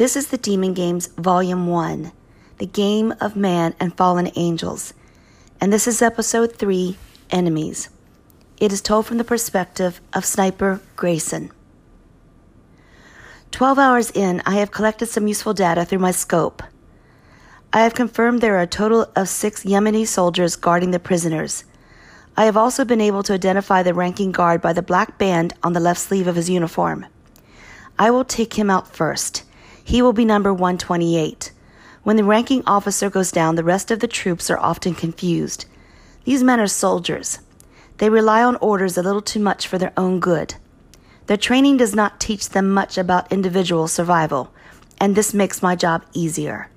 This is the Demon Games Volume 1, The Game of Man and Fallen Angels. And this is Episode 3, Enemies. It is told from the perspective of Sniper Grayson. 12 hours in, I have collected some useful data through my scope. I have confirmed there are a total of six Yemeni soldiers guarding the prisoners. I have also been able to identify the ranking guard by the black band on the left sleeve of his uniform. I will take him out first. He will be number 128. When the ranking officer goes down, the rest of the troops are often confused. These men are soldiers. They rely on orders a little too much for their own good. Their training does not teach them much about individual survival, and this makes my job easier.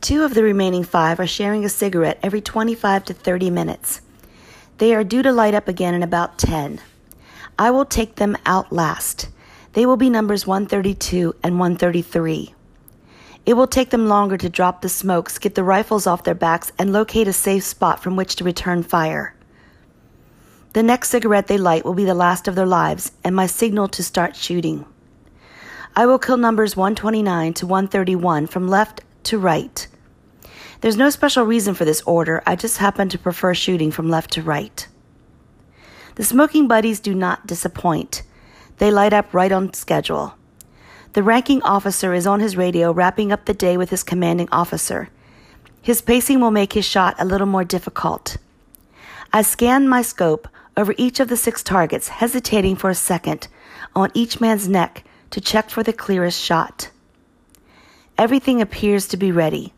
Two of the remaining five are sharing a cigarette every 25 to 30 minutes. They are due to light up again in about 10. I will take them out last. They will be numbers 132 and 133. It will take them longer to drop the smokes, get the rifles off their backs, and locate a safe spot from which to return fire. The next cigarette they light will be the last of their lives and my signal to start shooting. I will kill numbers 129 to 131 from left to right. There's no special reason for this order, I just happen to prefer shooting from left to right. The smoking buddies do not disappoint. They light up right on schedule. The ranking officer is on his radio wrapping up the day with his commanding officer. His pacing will make his shot a little more difficult. I scan my scope over each of the six targets, hesitating for a second on each man's neck to check for the clearest shot. Everything appears to be ready.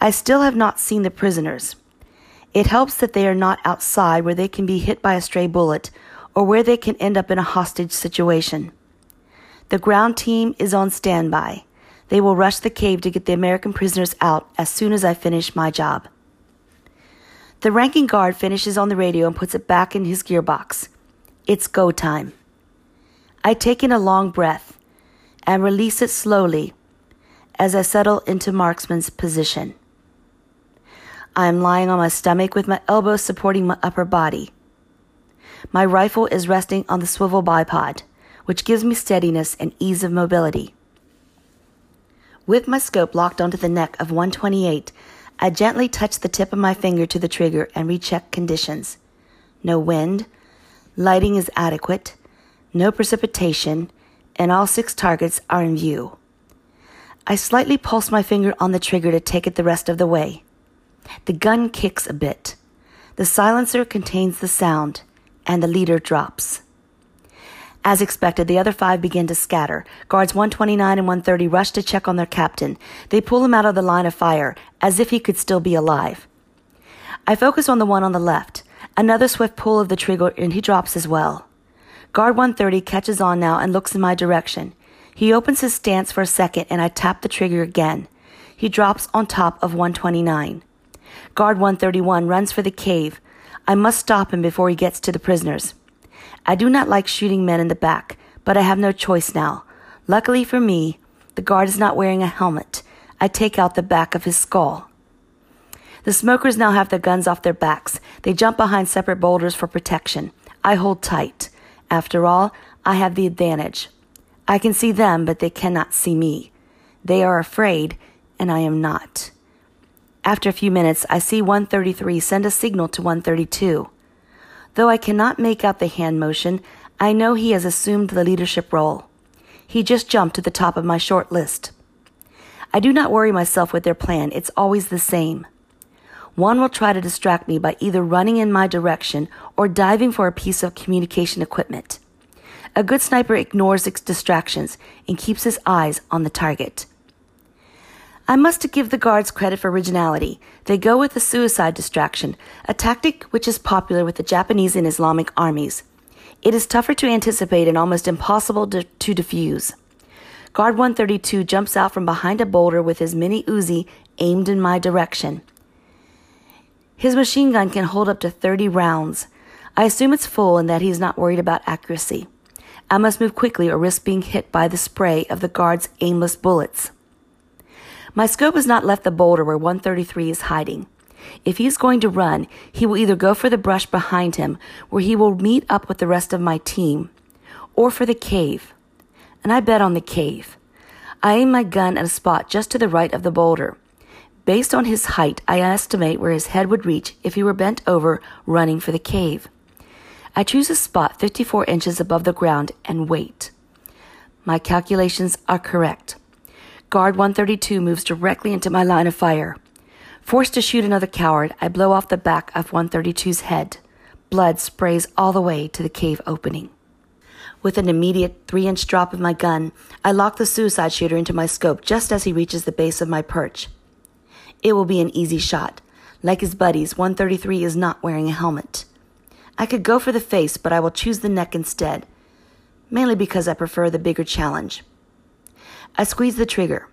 I still have not seen the prisoners. It helps that they are not outside where they can be hit by a stray bullet or where they can end up in a hostage situation. The ground team is on standby. They will rush the cave to get the American prisoners out as soon as I finish my job. The ranking guard finishes on the radio and puts it back in his gearbox. It's go time. I take in a long breath and release it slowly as I settle into marksman's position. I am lying on my stomach with my elbows supporting my upper body. My rifle is resting on the swivel bipod, which gives me steadiness and ease of mobility. With my scope locked onto the neck of 128, I gently touch the tip of my finger to the trigger and recheck conditions. No wind, lighting is adequate, no precipitation, and all six targets are in view. I slightly pulse my finger on the trigger to take it the rest of the way. The gun kicks a bit. The silencer contains the sound and the leader drops. As expected, the other five begin to scatter. Guards 129 and 130 rush to check on their captain. They pull him out of the line of fire, as if he could still be alive. I focus on the one on the left. Another swift pull of the trigger, and he drops as well. Guard 130 catches on now and looks in my direction. He opens his stance for a second, and I tap the trigger again. He drops on top of 129. Guard 131 runs for the cave, I must stop him before he gets to the prisoners. I do not like shooting men in the back, but I have no choice now. Luckily for me, the guard is not wearing a helmet. I take out the back of his skull. The smokers now have their guns off their backs. They jump behind separate boulders for protection. I hold tight. After all, I have the advantage. I can see them, but they cannot see me. They are afraid, and I am not. After a few minutes, I see 133 send a signal to 132. Though I cannot make out the hand motion, I know he has assumed the leadership role. He just jumped to the top of my short list. I do not worry myself with their plan, it's always the same. One will try to distract me by either running in my direction or diving for a piece of communication equipment. A good sniper ignores distractions and keeps his eyes on the target. I must give the guards credit for originality. They go with the suicide distraction, a tactic which is popular with the Japanese and Islamic armies. It is tougher to anticipate and almost impossible to, to defuse. Guard 132 jumps out from behind a boulder with his mini Uzi aimed in my direction. His machine gun can hold up to 30 rounds. I assume it's full and that he's not worried about accuracy. I must move quickly or risk being hit by the spray of the guard's aimless bullets. My scope has not left the boulder where 133 is hiding. If he is going to run, he will either go for the brush behind him, where he will meet up with the rest of my team, or for the cave. And I bet on the cave. I aim my gun at a spot just to the right of the boulder. Based on his height, I estimate where his head would reach if he were bent over running for the cave. I choose a spot 54 inches above the ground and wait. My calculations are correct. Guard 132 moves directly into my line of fire. Forced to shoot another coward, I blow off the back of 132's head. Blood sprays all the way to the cave opening. With an immediate three inch drop of my gun, I lock the suicide shooter into my scope just as he reaches the base of my perch. It will be an easy shot. Like his buddies, 133 is not wearing a helmet. I could go for the face, but I will choose the neck instead, mainly because I prefer the bigger challenge. I squeeze the trigger.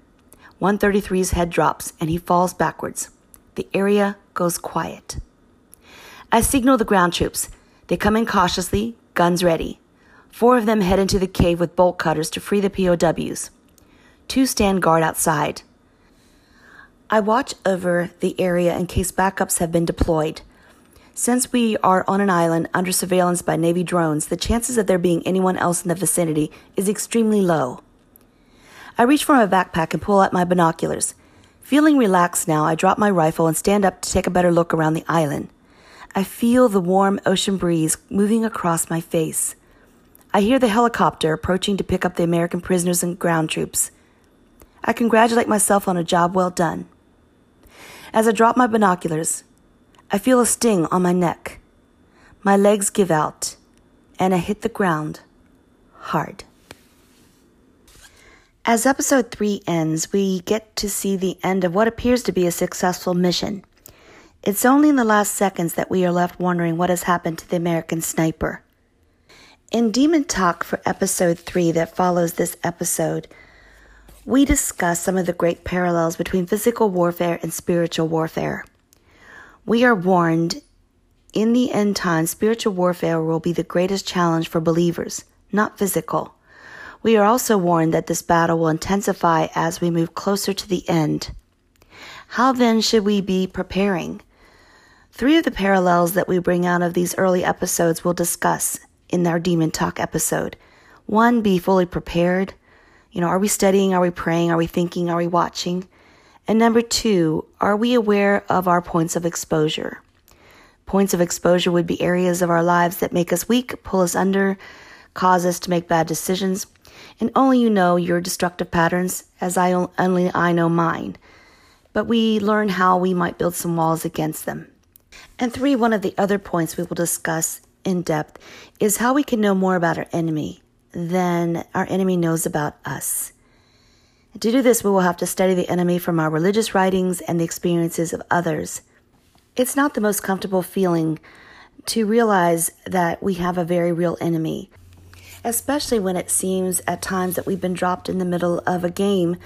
133's head drops and he falls backwards. The area goes quiet. I signal the ground troops. They come in cautiously, guns ready. Four of them head into the cave with bolt cutters to free the POWs. Two stand guard outside. I watch over the area in case backups have been deployed. Since we are on an island under surveillance by Navy drones, the chances of there being anyone else in the vicinity is extremely low. I reach for my backpack and pull out my binoculars. Feeling relaxed now, I drop my rifle and stand up to take a better look around the island. I feel the warm ocean breeze moving across my face. I hear the helicopter approaching to pick up the American prisoners and ground troops. I congratulate myself on a job well done. As I drop my binoculars, I feel a sting on my neck. My legs give out, and I hit the ground hard. As episode 3 ends, we get to see the end of what appears to be a successful mission. It's only in the last seconds that we are left wondering what has happened to the American sniper. In Demon Talk for episode 3 that follows this episode, we discuss some of the great parallels between physical warfare and spiritual warfare. We are warned in the end time, spiritual warfare will be the greatest challenge for believers, not physical. We are also warned that this battle will intensify as we move closer to the end. How then should we be preparing? Three of the parallels that we bring out of these early episodes we'll discuss in our Demon Talk episode. One, be fully prepared. You know, are we studying? Are we praying? Are we thinking? Are we watching? And number two, are we aware of our points of exposure? Points of exposure would be areas of our lives that make us weak, pull us under, cause us to make bad decisions. And only you know your destructive patterns, as I only I know mine. But we learn how we might build some walls against them. And three, one of the other points we will discuss in depth is how we can know more about our enemy than our enemy knows about us. To do this, we will have to study the enemy from our religious writings and the experiences of others. It's not the most comfortable feeling to realize that we have a very real enemy, especially when it seems at times that we've been dropped in the middle of a game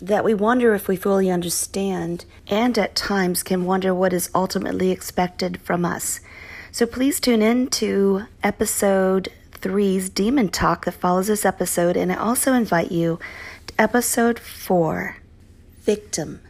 that we wonder if we fully understand, and at times can wonder what is ultimately expected from us. So please tune in to episode three's Demon Talk that follows this episode, and I also invite you to Episode 4 Victim